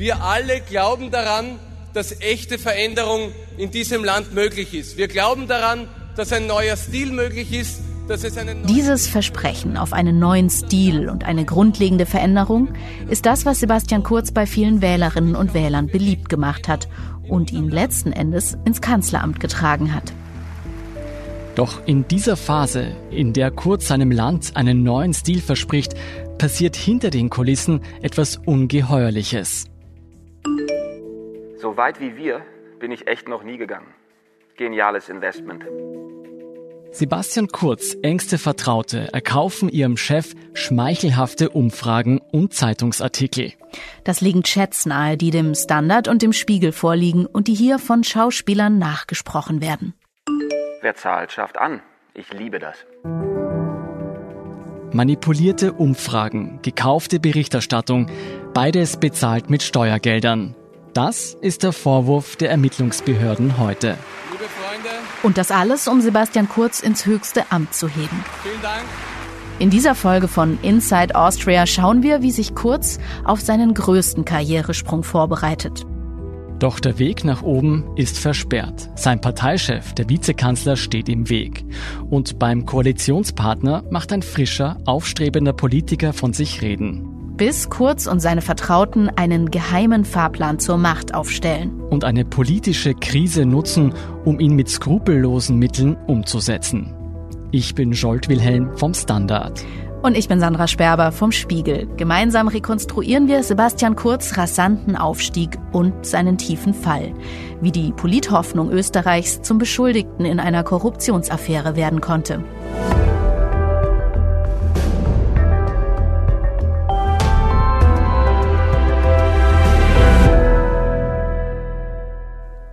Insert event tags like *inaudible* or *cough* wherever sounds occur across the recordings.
Wir alle glauben daran, dass echte Veränderung in diesem Land möglich ist. Wir glauben daran, dass ein neuer Stil möglich ist, dieses Versprechen auf einen neuen Stil und eine grundlegende Veränderung ist das, was Sebastian Kurz bei vielen Wählerinnen und Wählern beliebt gemacht hat und ihn letzten Endes ins Kanzleramt getragen hat. Doch in dieser Phase, in der Kurz seinem Land einen neuen Stil verspricht, passiert hinter den Kulissen etwas Ungeheuerliches. So weit wie wir bin ich echt noch nie gegangen. Geniales Investment. Sebastian Kurz, engste Vertraute, erkaufen ihrem Chef schmeichelhafte Umfragen und Zeitungsartikel. Das liegen Chats nahe, die dem Standard und dem Spiegel vorliegen und die hier von Schauspielern nachgesprochen werden. Wer zahlt, schafft an. Ich liebe das. Manipulierte Umfragen, gekaufte Berichterstattung, beides bezahlt mit Steuergeldern. Das ist der Vorwurf der Ermittlungsbehörden heute. Und das alles, um Sebastian Kurz ins höchste Amt zu heben. Vielen Dank. In dieser Folge von Inside Austria schauen wir, wie sich Kurz auf seinen größten Karrieresprung vorbereitet. Doch der Weg nach oben ist versperrt. Sein Parteichef, der Vizekanzler, steht im Weg. Und beim Koalitionspartner macht ein frischer, aufstrebender Politiker von sich reden bis Kurz und seine Vertrauten einen geheimen Fahrplan zur Macht aufstellen. Und eine politische Krise nutzen, um ihn mit skrupellosen Mitteln umzusetzen. Ich bin Jolt Wilhelm vom Standard. Und ich bin Sandra Sperber vom Spiegel. Gemeinsam rekonstruieren wir Sebastian Kurz rasanten Aufstieg und seinen tiefen Fall. Wie die Polithoffnung Österreichs zum Beschuldigten in einer Korruptionsaffäre werden konnte.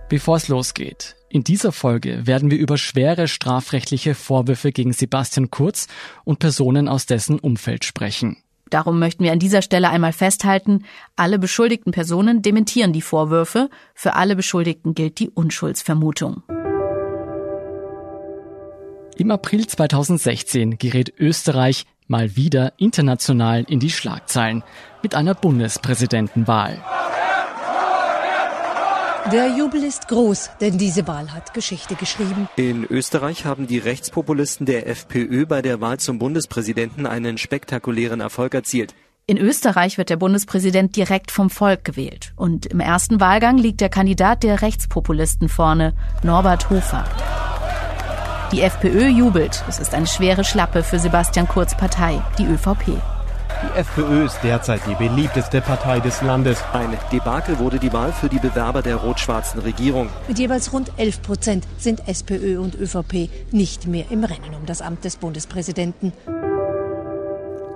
Bevor es losgeht, in dieser Folge werden wir über schwere strafrechtliche Vorwürfe gegen Sebastian Kurz und Personen aus dessen Umfeld sprechen. Darum möchten wir an dieser Stelle einmal festhalten, alle beschuldigten Personen dementieren die Vorwürfe, für alle Beschuldigten gilt die Unschuldsvermutung. Im April 2016 gerät Österreich mal wieder international in die Schlagzeilen mit einer Bundespräsidentenwahl. Der Jubel ist groß, denn diese Wahl hat Geschichte geschrieben. In Österreich haben die Rechtspopulisten der FPÖ bei der Wahl zum Bundespräsidenten einen spektakulären Erfolg erzielt. In Österreich wird der Bundespräsident direkt vom Volk gewählt. Und im ersten Wahlgang liegt der Kandidat der Rechtspopulisten vorne, Norbert Hofer. Die FPÖ jubelt. Es ist eine schwere Schlappe für Sebastian Kurz Partei, die ÖVP. Die FPÖ ist derzeit die beliebteste Partei des Landes. Ein Debakel wurde die Wahl für die Bewerber der rot-schwarzen Regierung. Mit jeweils rund 11 Prozent sind SPÖ und ÖVP nicht mehr im Rennen um das Amt des Bundespräsidenten.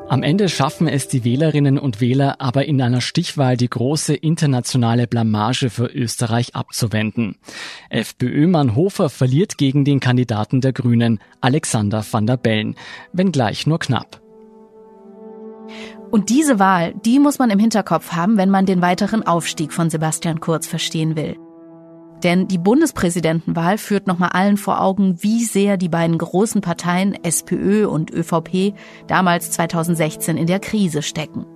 Am Ende schaffen es die Wählerinnen und Wähler aber in einer Stichwahl die große internationale Blamage für Österreich abzuwenden. FPÖ-Mann Hofer verliert gegen den Kandidaten der Grünen, Alexander van der Bellen, wenngleich nur knapp. Und diese Wahl, die muss man im Hinterkopf haben, wenn man den weiteren Aufstieg von Sebastian Kurz verstehen will. Denn die Bundespräsidentenwahl führt nochmal allen vor Augen, wie sehr die beiden großen Parteien SPÖ und ÖVP damals 2016 in der Krise stecken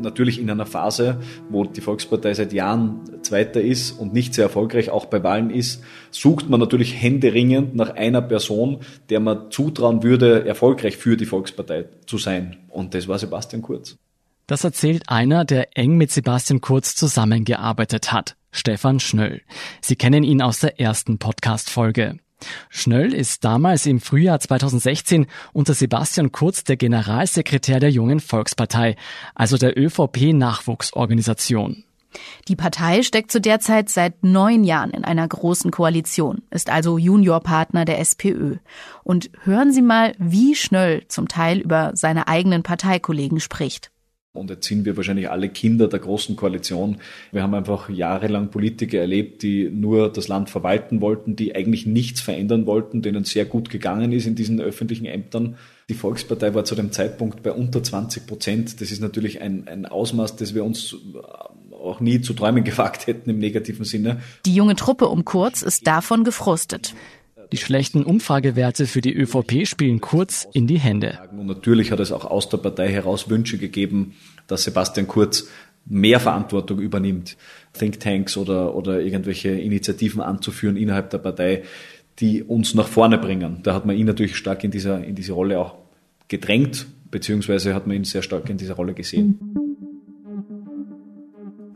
natürlich in einer Phase, wo die Volkspartei seit Jahren Zweiter ist und nicht sehr erfolgreich auch bei Wahlen ist, sucht man natürlich händeringend nach einer Person, der man zutrauen würde, erfolgreich für die Volkspartei zu sein. Und das war Sebastian Kurz. Das erzählt einer, der eng mit Sebastian Kurz zusammengearbeitet hat, Stefan Schnöll. Sie kennen ihn aus der ersten Podcast-Folge. Schnöll ist damals im Frühjahr 2016 unter Sebastian Kurz der Generalsekretär der Jungen Volkspartei, also der ÖVP-Nachwuchsorganisation. Die Partei steckt zu der Zeit seit neun Jahren in einer großen Koalition, ist also Juniorpartner der SPÖ. Und hören Sie mal, wie Schnöll zum Teil über seine eigenen Parteikollegen spricht. Und jetzt sind wir wahrscheinlich alle Kinder der großen Koalition. Wir haben einfach jahrelang Politiker erlebt, die nur das Land verwalten wollten, die eigentlich nichts verändern wollten, denen sehr gut gegangen ist in diesen öffentlichen Ämtern. Die Volkspartei war zu dem Zeitpunkt bei unter 20 Prozent. Das ist natürlich ein, ein Ausmaß, das wir uns auch nie zu träumen gewagt hätten im negativen Sinne. Die junge Truppe um Kurz ist davon gefrustet. Die schlechten Umfragewerte für die ÖVP spielen Kurz in die Hände. Und natürlich hat es auch aus der Partei heraus Wünsche gegeben, dass Sebastian Kurz mehr Verantwortung übernimmt, Thinktanks oder, oder irgendwelche Initiativen anzuführen innerhalb der Partei, die uns nach vorne bringen. Da hat man ihn natürlich stark in dieser, in diese Rolle auch gedrängt, beziehungsweise hat man ihn sehr stark in dieser Rolle gesehen.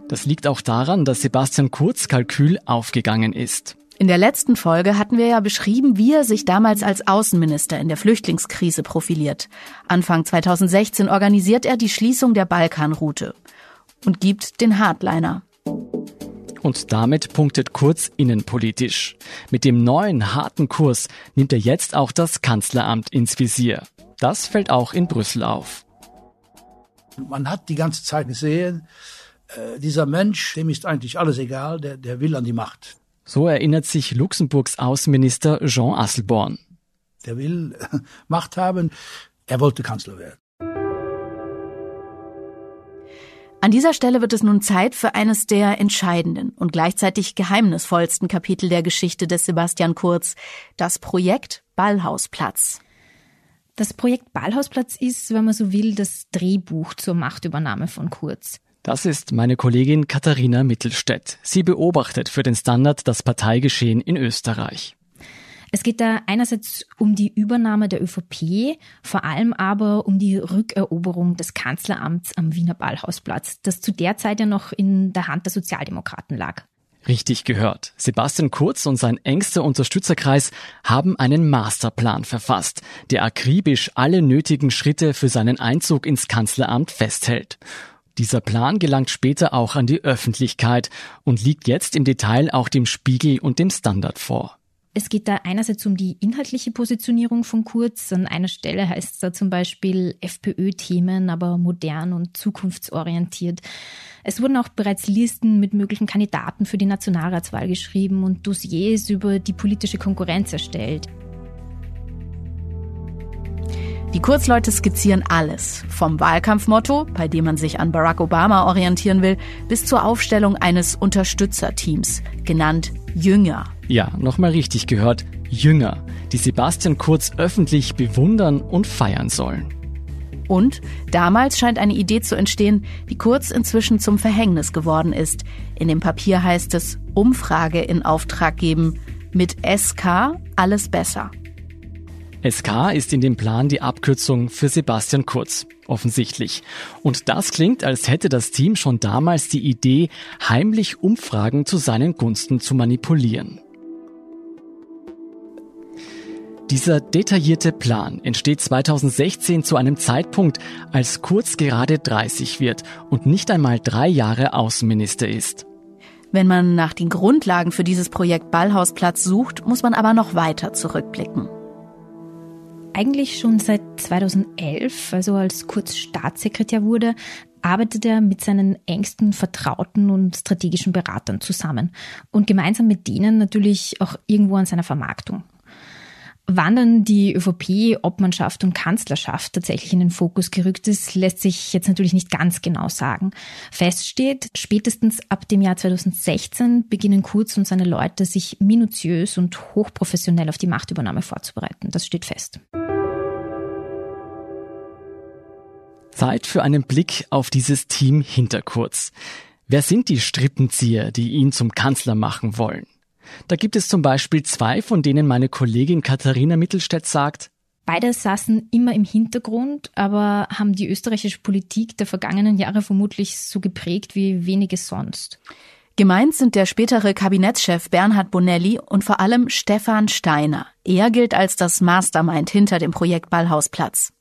Das liegt auch daran, dass Sebastian Kurz Kalkül aufgegangen ist. In der letzten Folge hatten wir ja beschrieben, wie er sich damals als Außenminister in der Flüchtlingskrise profiliert. Anfang 2016 organisiert er die Schließung der Balkanroute und gibt den Hardliner. Und damit punktet Kurz innenpolitisch. Mit dem neuen harten Kurs nimmt er jetzt auch das Kanzleramt ins Visier. Das fällt auch in Brüssel auf. Man hat die ganze Zeit gesehen, äh, dieser Mensch, dem ist eigentlich alles egal, der, der will an die Macht. So erinnert sich Luxemburgs Außenminister Jean Asselborn. Der will *laughs* Macht haben, er wollte Kanzler werden. An dieser Stelle wird es nun Zeit für eines der entscheidenden und gleichzeitig geheimnisvollsten Kapitel der Geschichte des Sebastian Kurz, das Projekt Ballhausplatz. Das Projekt Ballhausplatz ist, wenn man so will, das Drehbuch zur Machtübernahme von Kurz. Das ist meine Kollegin Katharina Mittelstädt. Sie beobachtet für den Standard das Parteigeschehen in Österreich. Es geht da einerseits um die Übernahme der ÖVP, vor allem aber um die Rückeroberung des Kanzleramts am Wiener Ballhausplatz, das zu der Zeit ja noch in der Hand der Sozialdemokraten lag. Richtig gehört. Sebastian Kurz und sein engster Unterstützerkreis haben einen Masterplan verfasst, der akribisch alle nötigen Schritte für seinen Einzug ins Kanzleramt festhält. Dieser Plan gelangt später auch an die Öffentlichkeit und liegt jetzt im Detail auch dem Spiegel und dem Standard vor. Es geht da einerseits um die inhaltliche Positionierung von Kurz. An einer Stelle heißt es da zum Beispiel FPÖ-Themen, aber modern und zukunftsorientiert. Es wurden auch bereits Listen mit möglichen Kandidaten für die Nationalratswahl geschrieben und Dossiers über die politische Konkurrenz erstellt. Die Kurzleute skizzieren alles, vom Wahlkampfmotto, bei dem man sich an Barack Obama orientieren will, bis zur Aufstellung eines Unterstützerteams, genannt Jünger. Ja, nochmal richtig gehört, Jünger, die Sebastian Kurz öffentlich bewundern und feiern sollen. Und damals scheint eine Idee zu entstehen, die Kurz inzwischen zum Verhängnis geworden ist. In dem Papier heißt es Umfrage in Auftrag geben, mit SK alles besser. SK ist in dem Plan die Abkürzung für Sebastian Kurz, offensichtlich. Und das klingt, als hätte das Team schon damals die Idee, heimlich Umfragen zu seinen Gunsten zu manipulieren. Dieser detaillierte Plan entsteht 2016 zu einem Zeitpunkt, als Kurz gerade 30 wird und nicht einmal drei Jahre Außenminister ist. Wenn man nach den Grundlagen für dieses Projekt Ballhausplatz sucht, muss man aber noch weiter zurückblicken eigentlich schon seit 2011, also als Kurz Staatssekretär wurde, arbeitet er mit seinen engsten Vertrauten und strategischen Beratern zusammen und gemeinsam mit denen natürlich auch irgendwo an seiner Vermarktung. Wann dann die ÖVP, Obmannschaft und Kanzlerschaft tatsächlich in den Fokus gerückt ist, lässt sich jetzt natürlich nicht ganz genau sagen. Fest steht, spätestens ab dem Jahr 2016 beginnen Kurz und seine Leute sich minutiös und hochprofessionell auf die Machtübernahme vorzubereiten. Das steht fest. Zeit für einen Blick auf dieses Team hinter Kurz. Wer sind die Strippenzieher, die ihn zum Kanzler machen wollen? Da gibt es zum Beispiel zwei, von denen meine Kollegin Katharina Mittelstädt sagt, Beide saßen immer im Hintergrund, aber haben die österreichische Politik der vergangenen Jahre vermutlich so geprägt wie wenige sonst. Gemeint sind der spätere Kabinettschef Bernhard Bonelli und vor allem Stefan Steiner. Er gilt als das Mastermind hinter dem Projekt Ballhausplatz.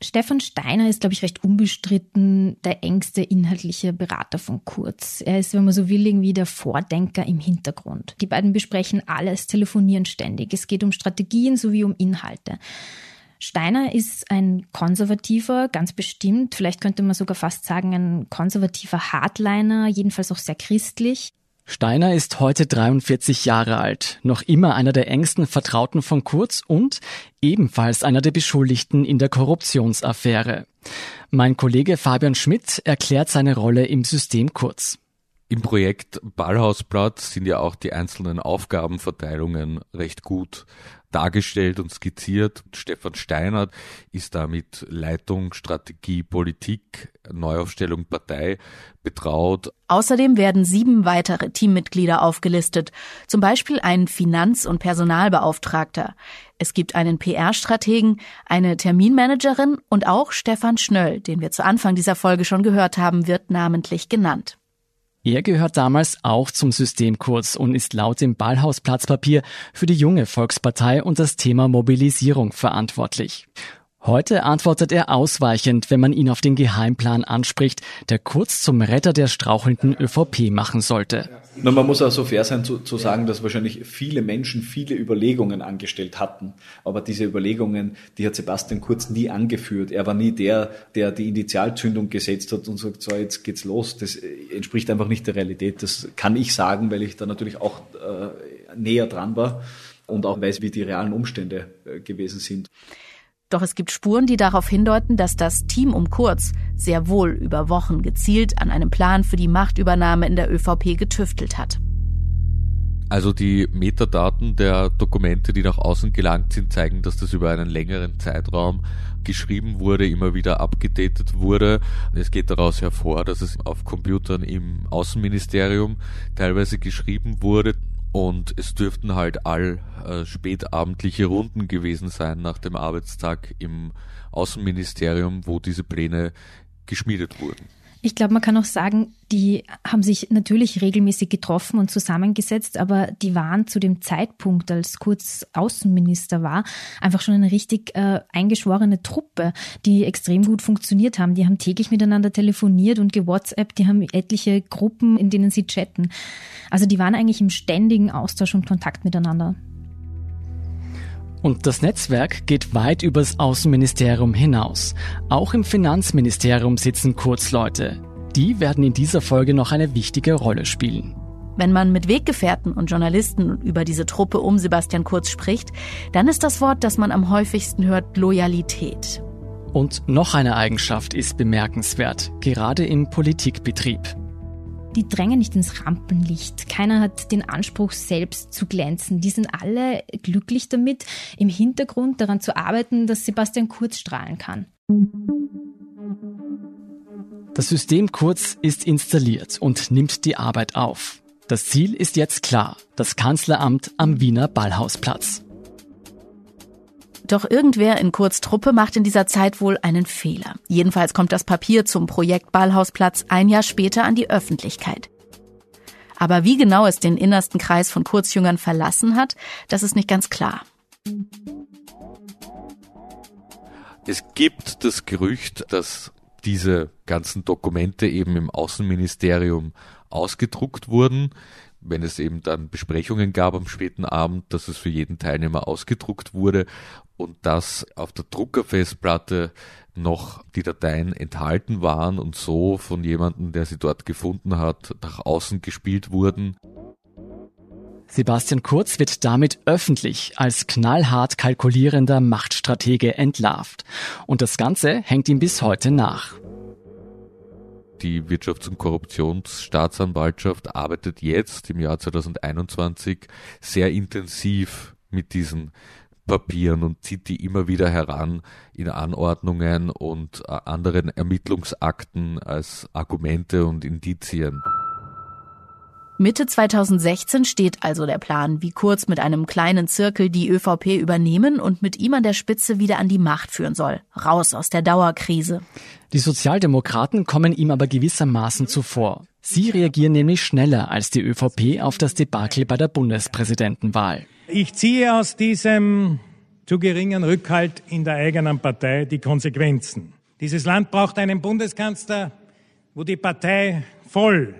Stefan Steiner ist, glaube ich, recht unbestritten der engste inhaltliche Berater von Kurz. Er ist, wenn man so will, irgendwie der Vordenker im Hintergrund. Die beiden besprechen alles, telefonieren ständig. Es geht um Strategien sowie um Inhalte. Steiner ist ein konservativer, ganz bestimmt, vielleicht könnte man sogar fast sagen, ein konservativer Hardliner, jedenfalls auch sehr christlich. Steiner ist heute 43 Jahre alt, noch immer einer der engsten Vertrauten von Kurz und ebenfalls einer der Beschuldigten in der Korruptionsaffäre. Mein Kollege Fabian Schmidt erklärt seine Rolle im System Kurz. Im Projekt Ballhausplatz sind ja auch die einzelnen Aufgabenverteilungen recht gut dargestellt und skizziert. Stefan Steinert ist damit Leitung, Strategie, Politik, Neuaufstellung Partei betraut. Außerdem werden sieben weitere Teammitglieder aufgelistet, zum Beispiel ein Finanz- und Personalbeauftragter. Es gibt einen PR-Strategen, eine Terminmanagerin und auch Stefan Schnöll, den wir zu Anfang dieser Folge schon gehört haben, wird namentlich genannt. Er gehört damals auch zum Systemkurs und ist laut dem Ballhausplatzpapier für die junge Volkspartei und das Thema Mobilisierung verantwortlich. Heute antwortet er ausweichend, wenn man ihn auf den Geheimplan anspricht, der kurz zum Retter der strauchelnden ÖVP machen sollte. Na, man muss auch so fair sein zu, zu sagen, dass wahrscheinlich viele Menschen viele Überlegungen angestellt hatten. Aber diese Überlegungen, die hat Sebastian Kurz nie angeführt. Er war nie der, der die Initialzündung gesetzt hat und sagt, so jetzt geht's los. Das entspricht einfach nicht der Realität. Das kann ich sagen, weil ich da natürlich auch äh, näher dran war und auch weiß, wie die realen Umstände äh, gewesen sind. Doch es gibt Spuren, die darauf hindeuten, dass das Team um Kurz sehr wohl über Wochen gezielt an einem Plan für die Machtübernahme in der ÖVP getüftelt hat. Also die Metadaten der Dokumente, die nach außen gelangt sind, zeigen, dass das über einen längeren Zeitraum geschrieben wurde, immer wieder abgedatet wurde. Es geht daraus hervor, dass es auf Computern im Außenministerium teilweise geschrieben wurde. Und es dürften halt all äh, spätabendliche Runden gewesen sein nach dem Arbeitstag im Außenministerium, wo diese Pläne geschmiedet wurden. Ich glaube, man kann auch sagen, die haben sich natürlich regelmäßig getroffen und zusammengesetzt, aber die waren zu dem Zeitpunkt, als Kurz Außenminister war, einfach schon eine richtig äh, eingeschworene Truppe, die extrem gut funktioniert haben. Die haben täglich miteinander telefoniert und gewhatsApp, die haben etliche Gruppen, in denen sie chatten. Also die waren eigentlich im ständigen Austausch und Kontakt miteinander. Und das Netzwerk geht weit übers Außenministerium hinaus. Auch im Finanzministerium sitzen Kurzleute. Die werden in dieser Folge noch eine wichtige Rolle spielen. Wenn man mit Weggefährten und Journalisten über diese Truppe um Sebastian Kurz spricht, dann ist das Wort, das man am häufigsten hört, Loyalität. Und noch eine Eigenschaft ist bemerkenswert, gerade im Politikbetrieb die drängen nicht ins Rampenlicht. Keiner hat den Anspruch, selbst zu glänzen. Die sind alle glücklich damit, im Hintergrund daran zu arbeiten, dass Sebastian Kurz strahlen kann. Das System Kurz ist installiert und nimmt die Arbeit auf. Das Ziel ist jetzt klar, das Kanzleramt am Wiener Ballhausplatz. Doch irgendwer in Kurz Truppe macht in dieser Zeit wohl einen Fehler. Jedenfalls kommt das Papier zum Projekt Ballhausplatz ein Jahr später an die Öffentlichkeit. Aber wie genau es den innersten Kreis von Kurzjüngern verlassen hat, das ist nicht ganz klar. Es gibt das Gerücht, dass diese ganzen Dokumente eben im Außenministerium ausgedruckt wurden wenn es eben dann Besprechungen gab am späten Abend, dass es für jeden Teilnehmer ausgedruckt wurde und dass auf der Druckerfestplatte noch die Dateien enthalten waren und so von jemandem, der sie dort gefunden hat, nach außen gespielt wurden. Sebastian Kurz wird damit öffentlich als knallhart kalkulierender Machtstratege entlarvt. Und das Ganze hängt ihm bis heute nach. Die Wirtschafts- und Korruptionsstaatsanwaltschaft arbeitet jetzt im Jahr 2021 sehr intensiv mit diesen Papieren und zieht die immer wieder heran in Anordnungen und äh, anderen Ermittlungsakten als Argumente und Indizien. Mitte 2016 steht also der Plan, wie Kurz mit einem kleinen Zirkel die ÖVP übernehmen und mit ihm an der Spitze wieder an die Macht führen soll. Raus aus der Dauerkrise. Die Sozialdemokraten kommen ihm aber gewissermaßen zuvor. Sie reagieren nämlich schneller als die ÖVP auf das Debakel bei der Bundespräsidentenwahl. Ich ziehe aus diesem zu geringen Rückhalt in der eigenen Partei die Konsequenzen. Dieses Land braucht einen Bundeskanzler, wo die Partei voll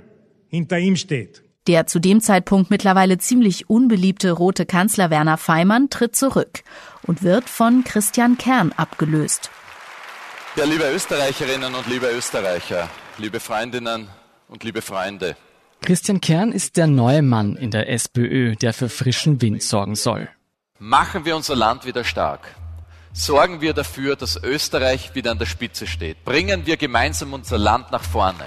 hinter ihm steht. Der zu dem Zeitpunkt mittlerweile ziemlich unbeliebte rote Kanzler Werner Feimann tritt zurück und wird von Christian Kern abgelöst. Ja, liebe Österreicherinnen und liebe Österreicher, liebe Freundinnen und liebe Freunde. Christian Kern ist der neue Mann in der SPÖ, der für frischen Wind sorgen soll. Machen wir unser Land wieder stark. Sorgen wir dafür, dass Österreich wieder an der Spitze steht. Bringen wir gemeinsam unser Land nach vorne.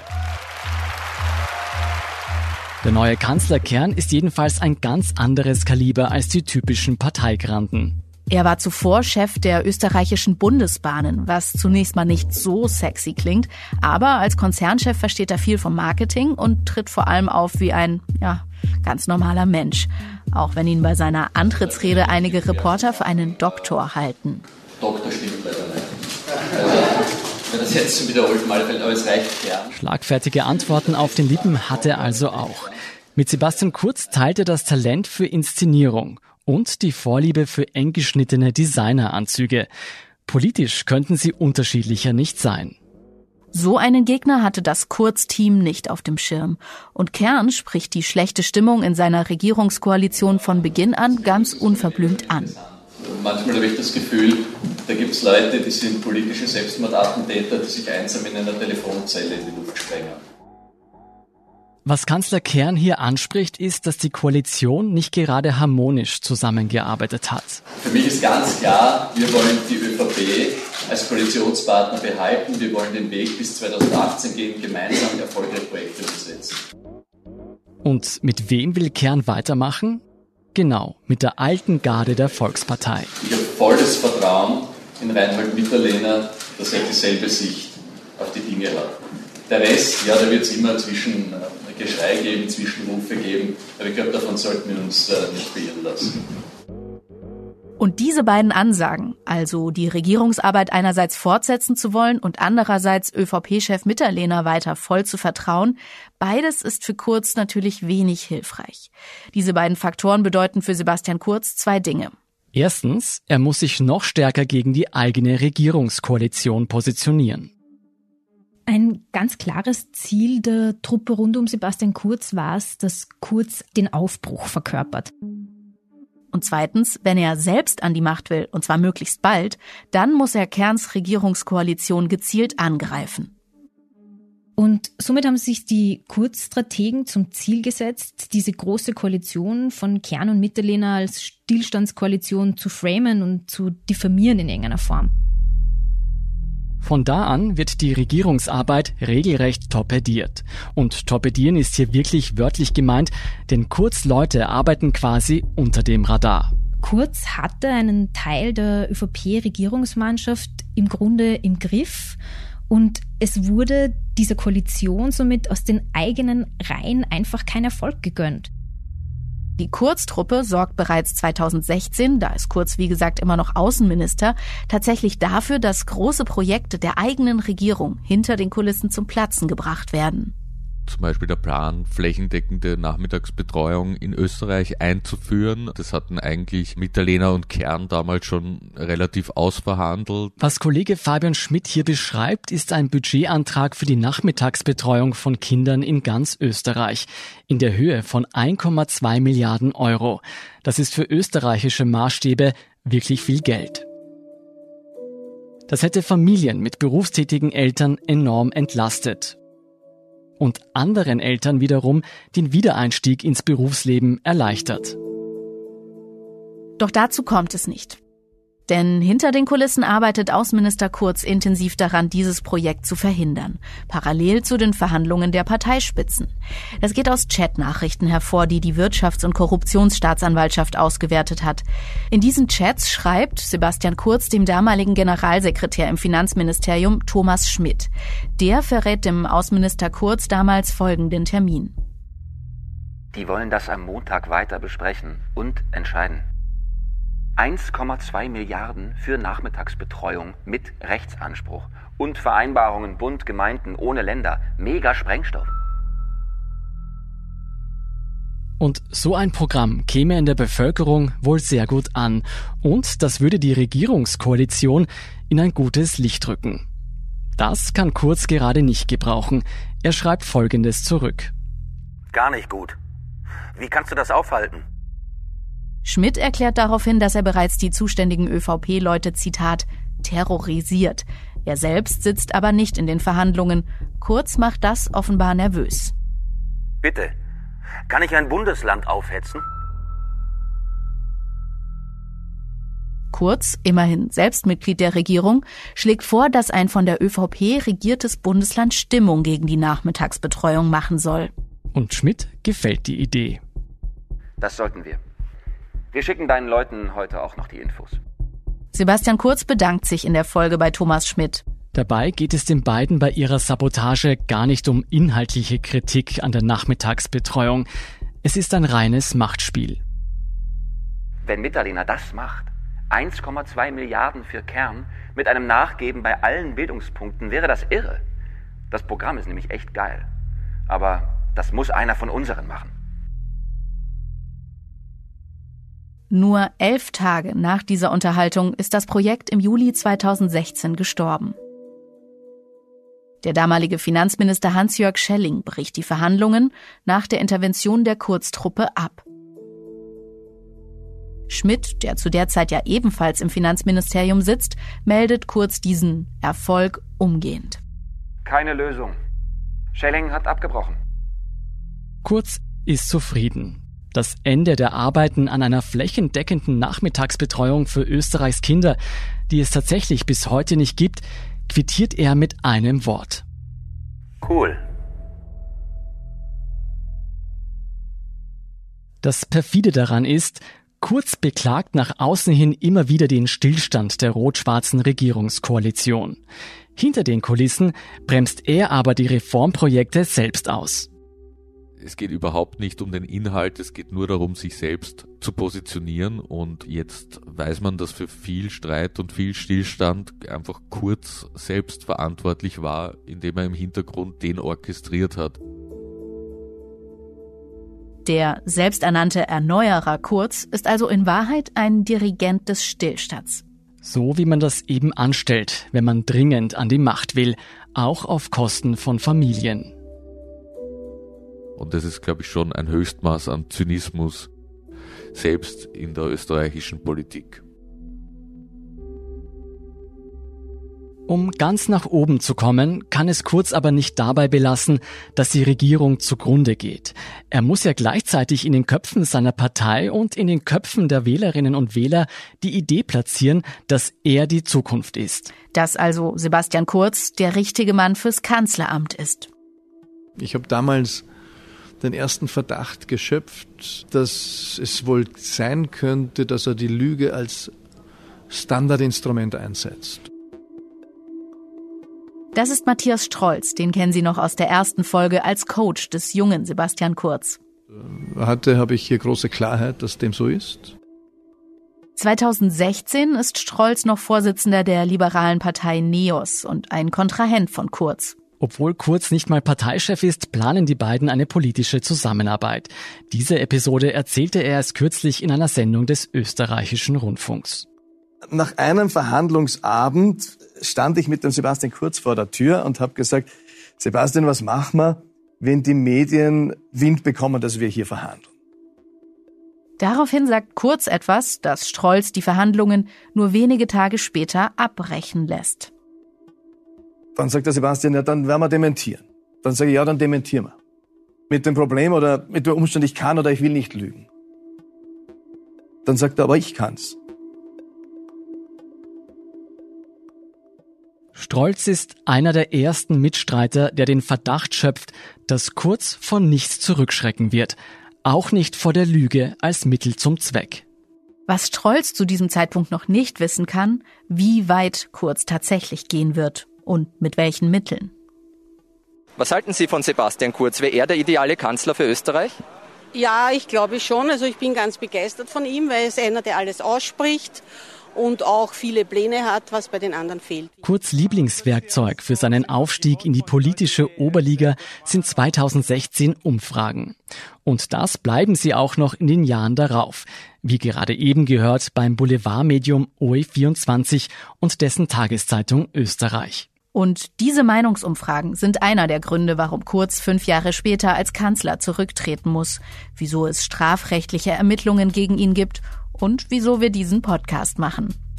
Der neue Kanzlerkern ist jedenfalls ein ganz anderes Kaliber als die typischen Parteigranden. Er war zuvor Chef der österreichischen Bundesbahnen, was zunächst mal nicht so sexy klingt, aber als Konzernchef versteht er viel vom Marketing und tritt vor allem auf wie ein, ja, ganz normaler Mensch, auch wenn ihn bei seiner Antrittsrede einige Reporter für einen Doktor halten. Doktor stimmt leider nicht. Also, wenn das jetzt wiederholt mal fällt, aber es reicht gern. Schlagfertige Antworten auf den Lippen hat er also auch. Mit Sebastian Kurz teilt er das Talent für Inszenierung und die Vorliebe für eng geschnittene Designeranzüge. Politisch könnten sie unterschiedlicher nicht sein. So einen Gegner hatte das Kurz-Team nicht auf dem Schirm. Und Kern spricht die schlechte Stimmung in seiner Regierungskoalition von Beginn an ganz unverblümt an. Manchmal habe ich das Gefühl, da gibt es Leute, die sind politische Selbstmordattentäter, die sich einsam in einer Telefonzelle in die Luft sprengen. Was Kanzler Kern hier anspricht, ist, dass die Koalition nicht gerade harmonisch zusammengearbeitet hat. Für mich ist ganz klar, wir wollen die ÖVP als Koalitionspartner behalten. Wir wollen den Weg bis 2018 gehen, gemeinsam erfolgreiche Projekte umsetzen. Und mit wem will Kern weitermachen? Genau, mit der alten Garde der Volkspartei. Ich habe volles Vertrauen in Reinhold Mitterlehner, dass er dieselbe Sicht auf die Dinge hat. Der Rest, ja, da wird es immer zwischen Geschrei geben, Zwischenrufe geben. Aber ich glaube, davon sollten wir uns äh, nicht beirren lassen. Und diese beiden Ansagen, also die Regierungsarbeit einerseits fortsetzen zu wollen und andererseits ÖVP-Chef Mitterlehner weiter voll zu vertrauen, beides ist für Kurz natürlich wenig hilfreich. Diese beiden Faktoren bedeuten für Sebastian Kurz zwei Dinge. Erstens, er muss sich noch stärker gegen die eigene Regierungskoalition positionieren. Ein ganz klares Ziel der Truppe rund um Sebastian Kurz war es, dass Kurz den Aufbruch verkörpert. Und zweitens, wenn er selbst an die Macht will, und zwar möglichst bald, dann muss er Kerns Regierungskoalition gezielt angreifen. Und somit haben sich die Kurzstrategen zum Ziel gesetzt, diese große Koalition von Kern und Mitterlehner als Stillstandskoalition zu framen und zu diffamieren in irgendeiner Form. Von da an wird die Regierungsarbeit regelrecht torpediert. Und torpedieren ist hier wirklich wörtlich gemeint, denn Kurz Leute arbeiten quasi unter dem Radar. Kurz hatte einen Teil der ÖVP-Regierungsmannschaft im Grunde im Griff und es wurde dieser Koalition somit aus den eigenen Reihen einfach kein Erfolg gegönnt. Die Kurztruppe sorgt bereits 2016, da ist Kurz wie gesagt immer noch Außenminister, tatsächlich dafür, dass große Projekte der eigenen Regierung hinter den Kulissen zum Platzen gebracht werden zum Beispiel der Plan, flächendeckende Nachmittagsbetreuung in Österreich einzuführen. Das hatten eigentlich Mitterlehner und Kern damals schon relativ ausverhandelt. Was Kollege Fabian Schmidt hier beschreibt, ist ein Budgetantrag für die Nachmittagsbetreuung von Kindern in ganz Österreich in der Höhe von 1,2 Milliarden Euro. Das ist für österreichische Maßstäbe wirklich viel Geld. Das hätte Familien mit berufstätigen Eltern enorm entlastet und anderen Eltern wiederum den Wiedereinstieg ins Berufsleben erleichtert. Doch dazu kommt es nicht. Denn hinter den Kulissen arbeitet Außenminister Kurz intensiv daran, dieses Projekt zu verhindern, parallel zu den Verhandlungen der Parteispitzen. Das geht aus Chatnachrichten hervor, die die Wirtschafts- und Korruptionsstaatsanwaltschaft ausgewertet hat. In diesen Chats schreibt Sebastian Kurz dem damaligen Generalsekretär im Finanzministerium Thomas Schmidt. Der verrät dem Außenminister Kurz damals folgenden Termin. Die wollen das am Montag weiter besprechen und entscheiden. 1,2 Milliarden für Nachmittagsbetreuung mit Rechtsanspruch und Vereinbarungen Bund, Gemeinden ohne Länder. Mega Sprengstoff. Und so ein Programm käme in der Bevölkerung wohl sehr gut an und das würde die Regierungskoalition in ein gutes Licht rücken. Das kann Kurz gerade nicht gebrauchen. Er schreibt Folgendes zurück. Gar nicht gut. Wie kannst du das aufhalten? Schmidt erklärt daraufhin, dass er bereits die zuständigen ÖVP-Leute, Zitat, terrorisiert. Er selbst sitzt aber nicht in den Verhandlungen. Kurz macht das offenbar nervös. Bitte, kann ich ein Bundesland aufhetzen? Kurz, immerhin selbst Mitglied der Regierung, schlägt vor, dass ein von der ÖVP regiertes Bundesland Stimmung gegen die Nachmittagsbetreuung machen soll. Und Schmidt gefällt die Idee. Das sollten wir. Wir schicken deinen Leuten heute auch noch die Infos. Sebastian Kurz bedankt sich in der Folge bei Thomas Schmidt. Dabei geht es den beiden bei ihrer Sabotage gar nicht um inhaltliche Kritik an der Nachmittagsbetreuung. Es ist ein reines Machtspiel. Wenn Mitterlehner das macht, 1,2 Milliarden für Kern, mit einem Nachgeben bei allen Bildungspunkten, wäre das irre. Das Programm ist nämlich echt geil. Aber das muss einer von unseren machen. Nur elf Tage nach dieser Unterhaltung ist das Projekt im Juli 2016 gestorben. Der damalige Finanzminister Hans-Jörg Schelling bricht die Verhandlungen nach der Intervention der Kurztruppe ab. Schmidt, der zu der Zeit ja ebenfalls im Finanzministerium sitzt, meldet kurz diesen Erfolg umgehend. Keine Lösung. Schelling hat abgebrochen. Kurz ist zufrieden. Das Ende der Arbeiten an einer flächendeckenden Nachmittagsbetreuung für Österreichs Kinder, die es tatsächlich bis heute nicht gibt, quittiert er mit einem Wort. Cool. Das perfide daran ist, Kurz beklagt nach außen hin immer wieder den Stillstand der rot-schwarzen Regierungskoalition. Hinter den Kulissen bremst er aber die Reformprojekte selbst aus. Es geht überhaupt nicht um den Inhalt, es geht nur darum, sich selbst zu positionieren und jetzt weiß man, dass für viel Streit und viel Stillstand einfach Kurz selbst verantwortlich war, indem er im Hintergrund den orchestriert hat. Der selbsternannte Erneuerer Kurz ist also in Wahrheit ein Dirigent des Stillstands. So wie man das eben anstellt, wenn man dringend an die Macht will, auch auf Kosten von Familien. Und das ist, glaube ich, schon ein Höchstmaß an Zynismus, selbst in der österreichischen Politik. Um ganz nach oben zu kommen, kann es Kurz aber nicht dabei belassen, dass die Regierung zugrunde geht. Er muss ja gleichzeitig in den Köpfen seiner Partei und in den Köpfen der Wählerinnen und Wähler die Idee platzieren, dass er die Zukunft ist. Dass also Sebastian Kurz der richtige Mann fürs Kanzleramt ist. Ich habe damals den ersten Verdacht geschöpft, dass es wohl sein könnte, dass er die Lüge als Standardinstrument einsetzt. Das ist Matthias Strolz, den kennen Sie noch aus der ersten Folge als Coach des jungen Sebastian Kurz. Hatte habe ich hier große Klarheit, dass dem so ist. 2016 ist Strolz noch Vorsitzender der liberalen Partei NEOS und ein Kontrahent von Kurz. Obwohl Kurz nicht mal Parteichef ist, planen die beiden eine politische Zusammenarbeit. Diese Episode erzählte er erst kürzlich in einer Sendung des österreichischen Rundfunks. Nach einem Verhandlungsabend stand ich mit dem Sebastian Kurz vor der Tür und habe gesagt, Sebastian, was machen wir, wenn die Medien Wind bekommen, dass wir hier verhandeln? Daraufhin sagt Kurz etwas, das Strolz die Verhandlungen nur wenige Tage später abbrechen lässt. Dann sagt der Sebastian, ja, dann werden wir dementieren. Dann sage ich, ja, dann dementieren wir. Mit dem Problem oder mit dem Umstand, ich kann oder ich will nicht lügen. Dann sagt er, aber ich kann's. Strolz ist einer der ersten Mitstreiter, der den Verdacht schöpft, dass Kurz von nichts zurückschrecken wird, auch nicht vor der Lüge als Mittel zum Zweck. Was Strolz zu diesem Zeitpunkt noch nicht wissen kann, wie weit Kurz tatsächlich gehen wird und mit welchen Mitteln. Was halten Sie von Sebastian Kurz? Wäre er der ideale Kanzler für Österreich? Ja, ich glaube schon. Also ich bin ganz begeistert von ihm, weil er ist einer, der alles ausspricht und auch viele Pläne hat, was bei den anderen fehlt. Kurz Lieblingswerkzeug für seinen Aufstieg in die politische Oberliga sind 2016 Umfragen. Und das bleiben sie auch noch in den Jahren darauf. Wie gerade eben gehört beim Boulevardmedium OE24 und dessen Tageszeitung Österreich. Und diese Meinungsumfragen sind einer der Gründe, warum Kurz fünf Jahre später als Kanzler zurücktreten muss, wieso es strafrechtliche Ermittlungen gegen ihn gibt und wieso wir diesen Podcast machen.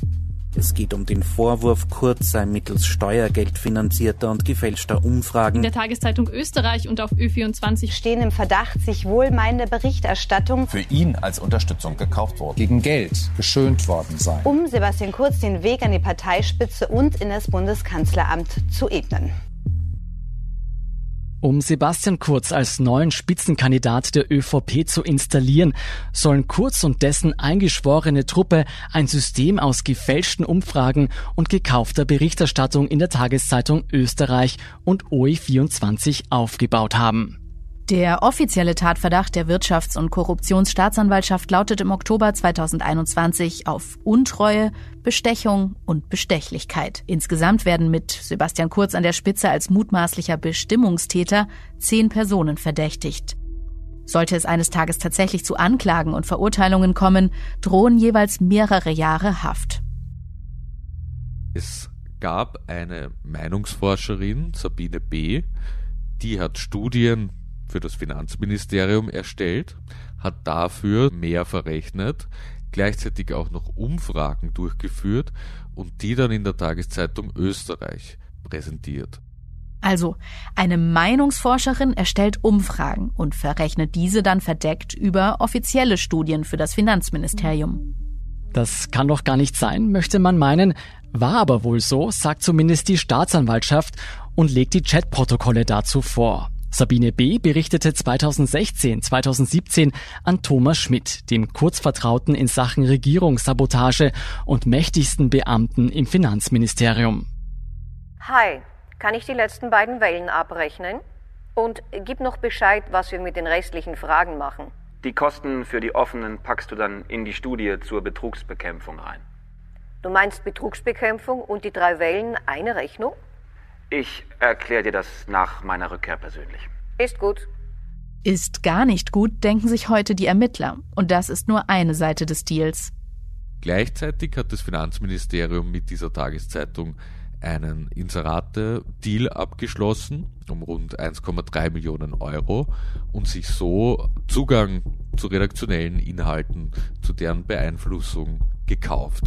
Es geht um den Vorwurf, Kurz sei mittels Steuergeld finanzierter und gefälschter Umfragen. In der Tageszeitung Österreich und auf Ö24 stehen im Verdacht, sich wohlmeinende Berichterstattung für ihn als Unterstützung gekauft worden, gegen Geld geschönt worden sei. Um Sebastian Kurz den Weg an die Parteispitze und in das Bundeskanzleramt zu ebnen. Um Sebastian Kurz als neuen Spitzenkandidat der ÖVP zu installieren, sollen Kurz und dessen eingeschworene Truppe ein System aus gefälschten Umfragen und gekaufter Berichterstattung in der Tageszeitung Österreich und OE24 aufgebaut haben. Der offizielle Tatverdacht der Wirtschafts- und Korruptionsstaatsanwaltschaft lautet im Oktober 2021 auf Untreue, Bestechung und Bestechlichkeit. Insgesamt werden mit Sebastian Kurz an der Spitze als mutmaßlicher Bestimmungstäter zehn Personen verdächtigt. Sollte es eines Tages tatsächlich zu Anklagen und Verurteilungen kommen, drohen jeweils mehrere Jahre Haft. Es gab eine Meinungsforscherin, Sabine B., die hat Studien für das Finanzministerium erstellt, hat dafür mehr verrechnet, gleichzeitig auch noch Umfragen durchgeführt und die dann in der Tageszeitung Österreich präsentiert. Also, eine Meinungsforscherin erstellt Umfragen und verrechnet diese dann verdeckt über offizielle Studien für das Finanzministerium. Das kann doch gar nicht sein, möchte man meinen, war aber wohl so, sagt zumindest die Staatsanwaltschaft und legt die Chatprotokolle dazu vor. Sabine B. berichtete 2016, 2017 an Thomas Schmidt, dem Kurzvertrauten in Sachen Regierungssabotage und mächtigsten Beamten im Finanzministerium. Hi, kann ich die letzten beiden Wellen abrechnen? Und gib noch Bescheid, was wir mit den restlichen Fragen machen. Die Kosten für die offenen packst du dann in die Studie zur Betrugsbekämpfung rein. Du meinst Betrugsbekämpfung und die drei Wellen eine Rechnung? Ich erkläre dir das nach meiner Rückkehr persönlich. Ist gut. Ist gar nicht gut, denken sich heute die Ermittler. Und das ist nur eine Seite des Deals. Gleichzeitig hat das Finanzministerium mit dieser Tageszeitung einen Inserate-Deal abgeschlossen um rund 1,3 Millionen Euro und sich so Zugang zu redaktionellen Inhalten, zu deren Beeinflussung gekauft.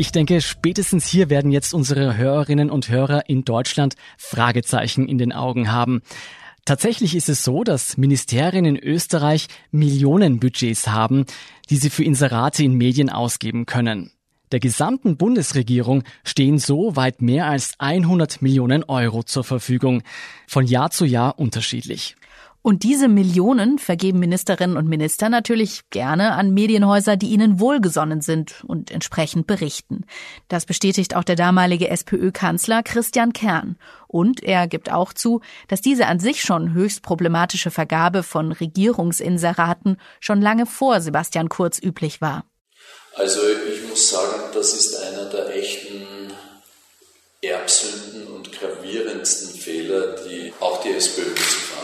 Ich denke, spätestens hier werden jetzt unsere Hörerinnen und Hörer in Deutschland Fragezeichen in den Augen haben. Tatsächlich ist es so, dass Ministerien in Österreich Millionenbudgets haben, die sie für Inserate in Medien ausgeben können. Der gesamten Bundesregierung stehen so weit mehr als 100 Millionen Euro zur Verfügung, von Jahr zu Jahr unterschiedlich. Und diese Millionen vergeben Ministerinnen und Minister natürlich gerne an Medienhäuser, die ihnen wohlgesonnen sind und entsprechend berichten. Das bestätigt auch der damalige SPÖ-Kanzler Christian Kern. Und er gibt auch zu, dass diese an sich schon höchst problematische Vergabe von Regierungsinseraten schon lange vor Sebastian Kurz üblich war. Also ich muss sagen, das ist einer der echten erbsünden und gravierendsten Fehler, die auch die SPÖ zu.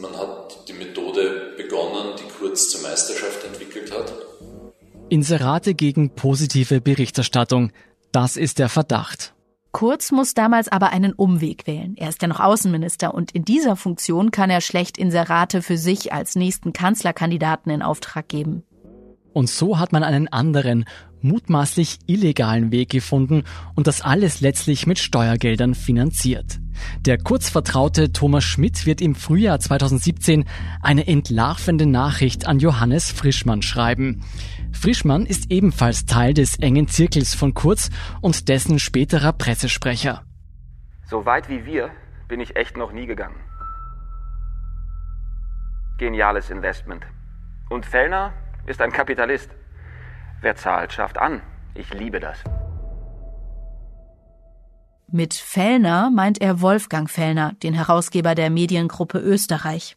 Man hat die Methode begonnen, die Kurz zur Meisterschaft entwickelt hat. Inserate gegen positive Berichterstattung. Das ist der Verdacht. Kurz muss damals aber einen Umweg wählen. Er ist ja noch Außenminister und in dieser Funktion kann er schlecht Inserate für sich als nächsten Kanzlerkandidaten in Auftrag geben. Und so hat man einen anderen, mutmaßlich illegalen Weg gefunden und das alles letztlich mit Steuergeldern finanziert. Der kurzvertraute Thomas Schmidt wird im Frühjahr 2017 eine entlarvende Nachricht an Johannes Frischmann schreiben. Frischmann ist ebenfalls Teil des engen Zirkels von Kurz und dessen späterer Pressesprecher. So weit wie wir bin ich echt noch nie gegangen. Geniales Investment. Und Fellner ist ein Kapitalist. Wer zahlt, schafft an. Ich liebe das. Mit Fellner meint er Wolfgang Fellner, den Herausgeber der Mediengruppe Österreich.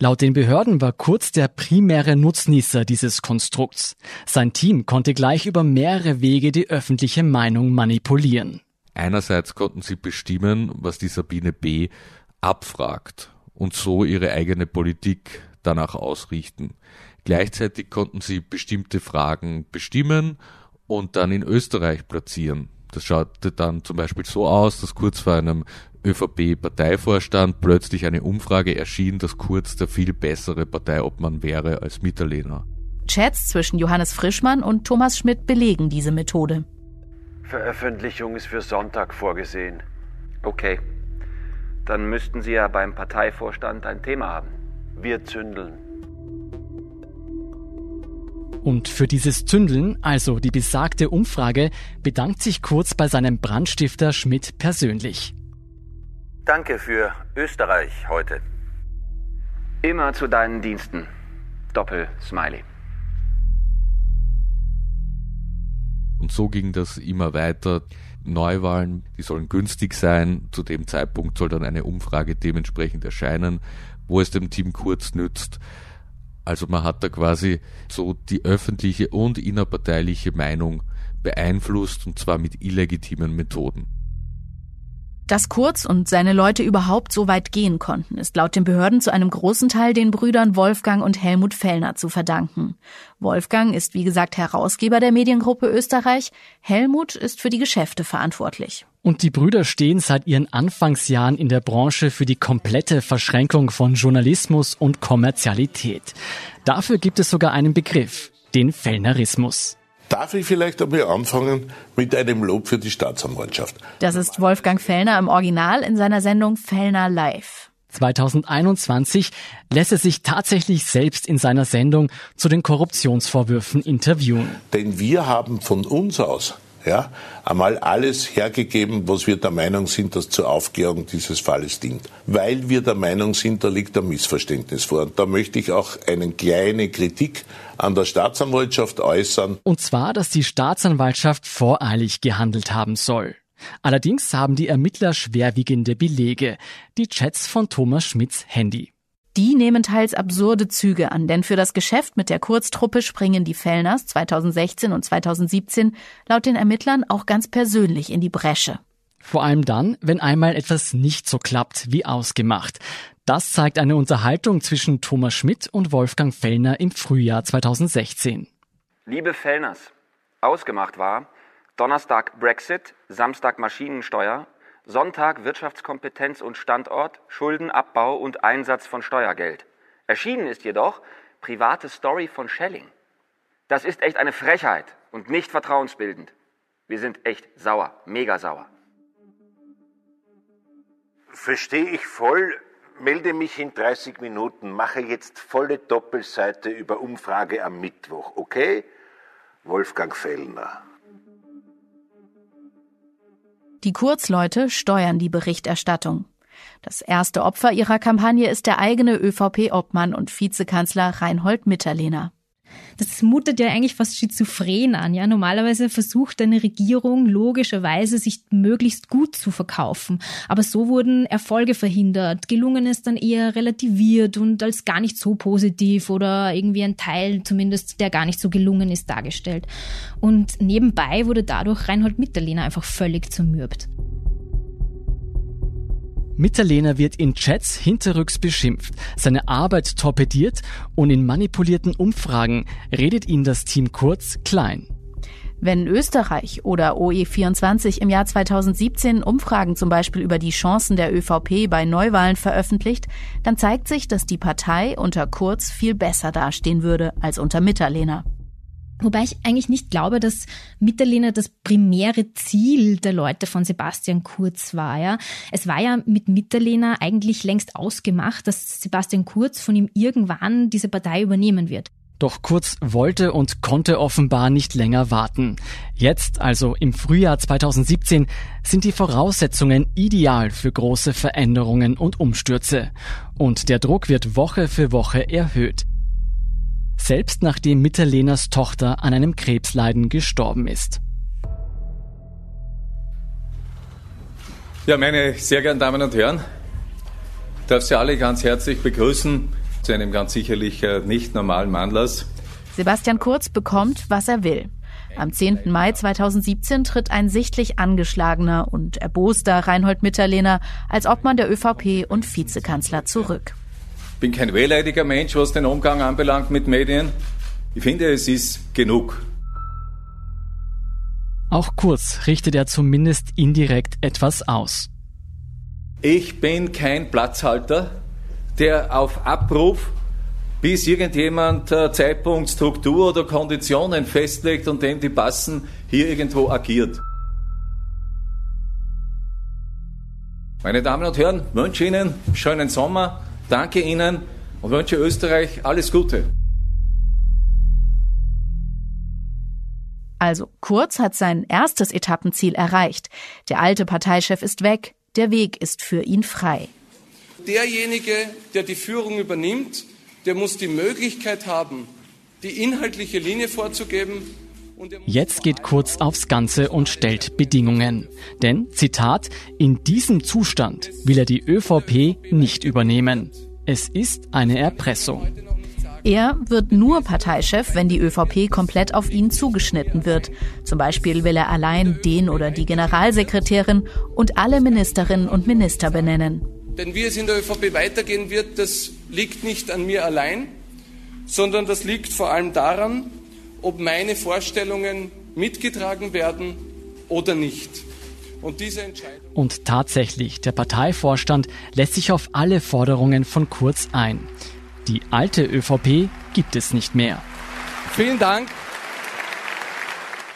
Laut den Behörden war Kurz der primäre Nutznießer dieses Konstrukts. Sein Team konnte gleich über mehrere Wege die öffentliche Meinung manipulieren. Einerseits konnten sie bestimmen, was die Sabine B. abfragt und so ihre eigene Politik danach ausrichten. Gleichzeitig konnten sie bestimmte Fragen bestimmen und dann in Österreich platzieren. Das schaute dann zum Beispiel so aus, dass kurz vor einem ÖVP-Parteivorstand plötzlich eine Umfrage erschien, dass Kurz der viel bessere Parteiobmann wäre als Mitterlehner. Chats zwischen Johannes Frischmann und Thomas Schmidt belegen diese Methode. Veröffentlichung ist für Sonntag vorgesehen. Okay. Dann müssten Sie ja beim Parteivorstand ein Thema haben. Wir zündeln. Und für dieses Zündeln, also die besagte Umfrage, bedankt sich Kurz bei seinem Brandstifter Schmidt persönlich. Danke für Österreich heute. Immer zu deinen Diensten. Doppel Smiley. Und so ging das immer weiter. Neuwahlen, die sollen günstig sein. Zu dem Zeitpunkt soll dann eine Umfrage dementsprechend erscheinen, wo es dem Team Kurz nützt. Also man hat da quasi so die öffentliche und innerparteiliche Meinung beeinflusst und zwar mit illegitimen Methoden. Dass Kurz und seine Leute überhaupt so weit gehen konnten, ist laut den Behörden zu einem großen Teil den Brüdern Wolfgang und Helmut Fellner zu verdanken. Wolfgang ist wie gesagt Herausgeber der Mediengruppe Österreich, Helmut ist für die Geschäfte verantwortlich. Und die Brüder stehen seit ihren Anfangsjahren in der Branche für die komplette Verschränkung von Journalismus und Kommerzialität. Dafür gibt es sogar einen Begriff, den Fellnerismus. Darf ich vielleicht einmal anfangen mit einem Lob für die Staatsanwaltschaft? Das ist Wolfgang Fellner im Original in seiner Sendung Fellner Live. 2021 lässt er sich tatsächlich selbst in seiner Sendung zu den Korruptionsvorwürfen interviewen. Denn wir haben von uns aus ja, einmal alles hergegeben, was wir der Meinung sind, dass zur Aufklärung dieses Falles dient. Weil wir der Meinung sind, da liegt ein Missverständnis vor. Und da möchte ich auch eine kleine Kritik an der Staatsanwaltschaft äußern. Und zwar, dass die Staatsanwaltschaft voreilig gehandelt haben soll. Allerdings haben die Ermittler schwerwiegende Belege. Die Chats von Thomas Schmidts Handy. Die nehmen teils absurde Züge an, denn für das Geschäft mit der Kurztruppe springen die Fellners 2016 und 2017 laut den Ermittlern auch ganz persönlich in die Bresche. Vor allem dann, wenn einmal etwas nicht so klappt wie ausgemacht. Das zeigt eine Unterhaltung zwischen Thomas Schmidt und Wolfgang Fellner im Frühjahr 2016. Liebe Fellners, ausgemacht war Donnerstag Brexit, Samstag Maschinensteuer, Sonntag Wirtschaftskompetenz und Standort, Schuldenabbau und Einsatz von Steuergeld. Erschienen ist jedoch private Story von Schelling. Das ist echt eine Frechheit und nicht vertrauensbildend. Wir sind echt sauer, mega sauer. Verstehe ich voll, melde mich in 30 Minuten, mache jetzt volle Doppelseite über Umfrage am Mittwoch, okay? Wolfgang Fellner. Die Kurzleute steuern die Berichterstattung. Das erste Opfer ihrer Kampagne ist der eigene ÖVP-Obmann und Vizekanzler Reinhold Mitterlehner. Das mutet ja eigentlich fast schizophren an. Ja, normalerweise versucht eine Regierung logischerweise sich möglichst gut zu verkaufen. Aber so wurden Erfolge verhindert. Gelungen ist dann eher relativiert und als gar nicht so positiv oder irgendwie ein Teil zumindest, der gar nicht so gelungen ist, dargestellt. Und nebenbei wurde dadurch Reinhold Mitterlehner einfach völlig zermürbt. Mitterlehner wird in Chats hinterrücks beschimpft, seine Arbeit torpediert und in manipulierten Umfragen redet ihn das Team kurz klein. Wenn Österreich oder OE24 im Jahr 2017 Umfragen zum Beispiel über die Chancen der ÖVP bei Neuwahlen veröffentlicht, dann zeigt sich, dass die Partei unter Kurz viel besser dastehen würde als unter Mitterlehner. Wobei ich eigentlich nicht glaube, dass Mitterlehner das primäre Ziel der Leute von Sebastian Kurz war. Ja. Es war ja mit Mitterlehner eigentlich längst ausgemacht, dass Sebastian Kurz von ihm irgendwann diese Partei übernehmen wird. Doch Kurz wollte und konnte offenbar nicht länger warten. Jetzt, also im Frühjahr 2017, sind die Voraussetzungen ideal für große Veränderungen und Umstürze. Und der Druck wird Woche für Woche erhöht selbst nachdem Mitterlehners Tochter an einem Krebsleiden gestorben ist. Ja, meine sehr geehrten Damen und Herren, ich darf Sie alle ganz herzlich begrüßen zu einem ganz sicherlich äh, nicht normalen Anlass. Sebastian Kurz bekommt, was er will. Am 10. Mai 2017 tritt ein sichtlich angeschlagener und erboster Reinhold Mitterlehner als Obmann der ÖVP und Vizekanzler zurück bin kein wehleidiger Mensch, was den Umgang anbelangt mit Medien. Ich finde, es ist genug. Auch Kurz richtet er zumindest indirekt etwas aus. Ich bin kein Platzhalter, der auf Abruf bis irgendjemand äh, Zeitpunkt, Struktur oder Konditionen festlegt und dem die passen, hier irgendwo agiert. Meine Damen und Herren, wünsche Ihnen schönen Sommer, Danke Ihnen und wünsche Österreich alles Gute. Also Kurz hat sein erstes Etappenziel erreicht. Der alte Parteichef ist weg, der Weg ist für ihn frei. Derjenige, der die Führung übernimmt, der muss die Möglichkeit haben, die inhaltliche Linie vorzugeben. Jetzt geht Kurz aufs Ganze und stellt Bedingungen. Denn, Zitat, in diesem Zustand will er die ÖVP nicht übernehmen. Es ist eine Erpressung. Er wird nur Parteichef, wenn die ÖVP komplett auf ihn zugeschnitten wird. Zum Beispiel will er allein den oder die Generalsekretärin und alle Ministerinnen und Minister benennen. Denn wie es in der ÖVP weitergehen wird, das liegt nicht an mir allein, sondern das liegt vor allem daran, ob meine Vorstellungen mitgetragen werden oder nicht. Und diese Entscheidung. Und tatsächlich, der Parteivorstand lässt sich auf alle Forderungen von Kurz ein. Die alte ÖVP gibt es nicht mehr. Vielen Dank.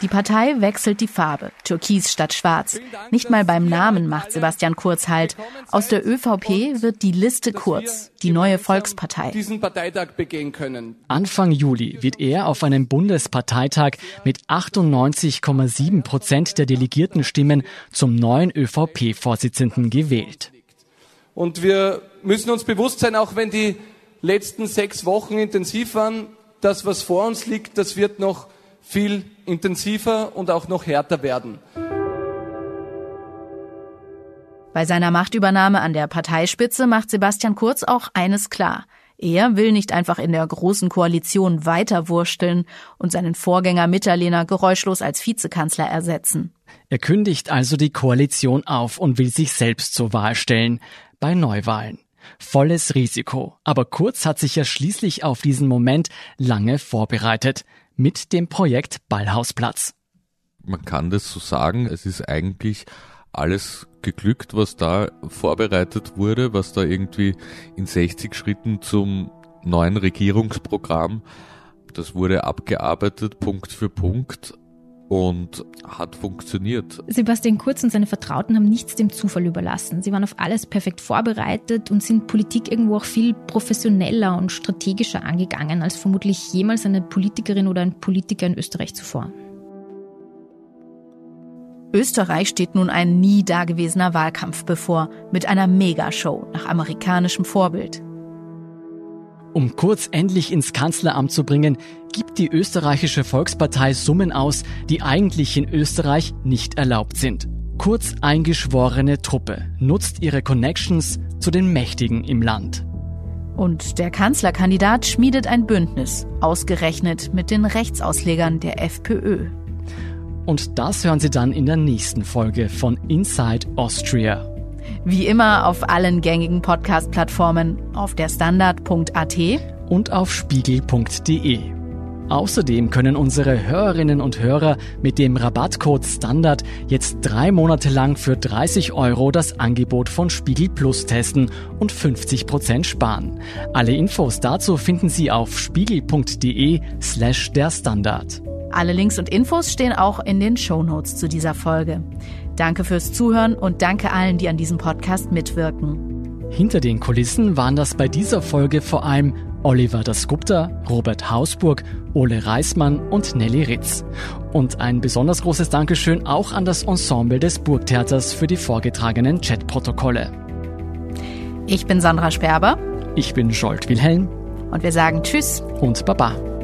Die Partei wechselt die Farbe, türkis statt schwarz. Nicht mal beim Namen macht Sebastian Kurz halt. Aus der ÖVP wird die Liste Kurz, die neue Volkspartei. Diesen Parteitag begehen können. Anfang Juli wird er auf einem Bundesparteitag mit 98,7 Prozent der Delegiertenstimmen zum neuen ÖVP-Vorsitzenden gewählt. Und wir müssen uns bewusst sein, auch wenn die letzten sechs Wochen intensiv waren, das, was vor uns liegt, das wird noch viel intensiver und auch noch härter werden. Bei seiner Machtübernahme an der Parteispitze macht Sebastian Kurz auch eines klar. Er will nicht einfach in der großen Koalition weiterwursteln und seinen Vorgänger Mitterlehner geräuschlos als Vizekanzler ersetzen. Er kündigt also die Koalition auf und will sich selbst zur Wahl stellen bei Neuwahlen. Volles Risiko. Aber Kurz hat sich ja schließlich auf diesen Moment lange vorbereitet mit dem Projekt Ballhausplatz. Man kann das so sagen, es ist eigentlich alles geglückt, was da vorbereitet wurde, was da irgendwie in 60 Schritten zum neuen Regierungsprogramm, das wurde abgearbeitet Punkt für Punkt und hat funktioniert. Sebastian Kurz und seine Vertrauten haben nichts dem Zufall überlassen. Sie waren auf alles perfekt vorbereitet und sind Politik irgendwo auch viel professioneller und strategischer angegangen als vermutlich jemals eine Politikerin oder ein Politiker in Österreich zuvor. Österreich steht nun ein nie dagewesener Wahlkampf bevor, mit einer Megashow nach amerikanischem Vorbild. Um Kurz endlich ins Kanzleramt zu bringen, gibt die österreichische Volkspartei Summen aus, die eigentlich in Österreich nicht erlaubt sind. Kurz eingeschworene Truppe nutzt ihre Connections zu den Mächtigen im Land. Und der Kanzlerkandidat schmiedet ein Bündnis, ausgerechnet mit den Rechtsauslegern der FPÖ. Und das hören Sie dann in der nächsten Folge von Inside Austria. Wie immer auf allen gängigen Podcast-Plattformen, auf der Standard.at und auf spiegel.de. Außerdem können unsere Hörerinnen und Hörer mit dem Rabattcode Standard jetzt drei Monate lang für 30 Euro das Angebot von Spiegel Plus testen und 50 Prozent sparen. Alle Infos dazu finden Sie auf spiegel.de slash der Standard. Alle Links und Infos stehen auch in den Shownotes zu dieser Folge. Danke fürs Zuhören und danke allen, die an diesem Podcast mitwirken. Hinter den Kulissen waren das bei dieser Folge vor allem Oliver Dasgupta, Robert Hausburg, Ole Reismann und Nelly Ritz. Und ein besonders großes Dankeschön auch an das Ensemble des Burgtheaters für die vorgetragenen Chatprotokolle. Ich bin Sandra Sperber. Ich bin Scholt Wilhelm. Und wir sagen Tschüss und Baba.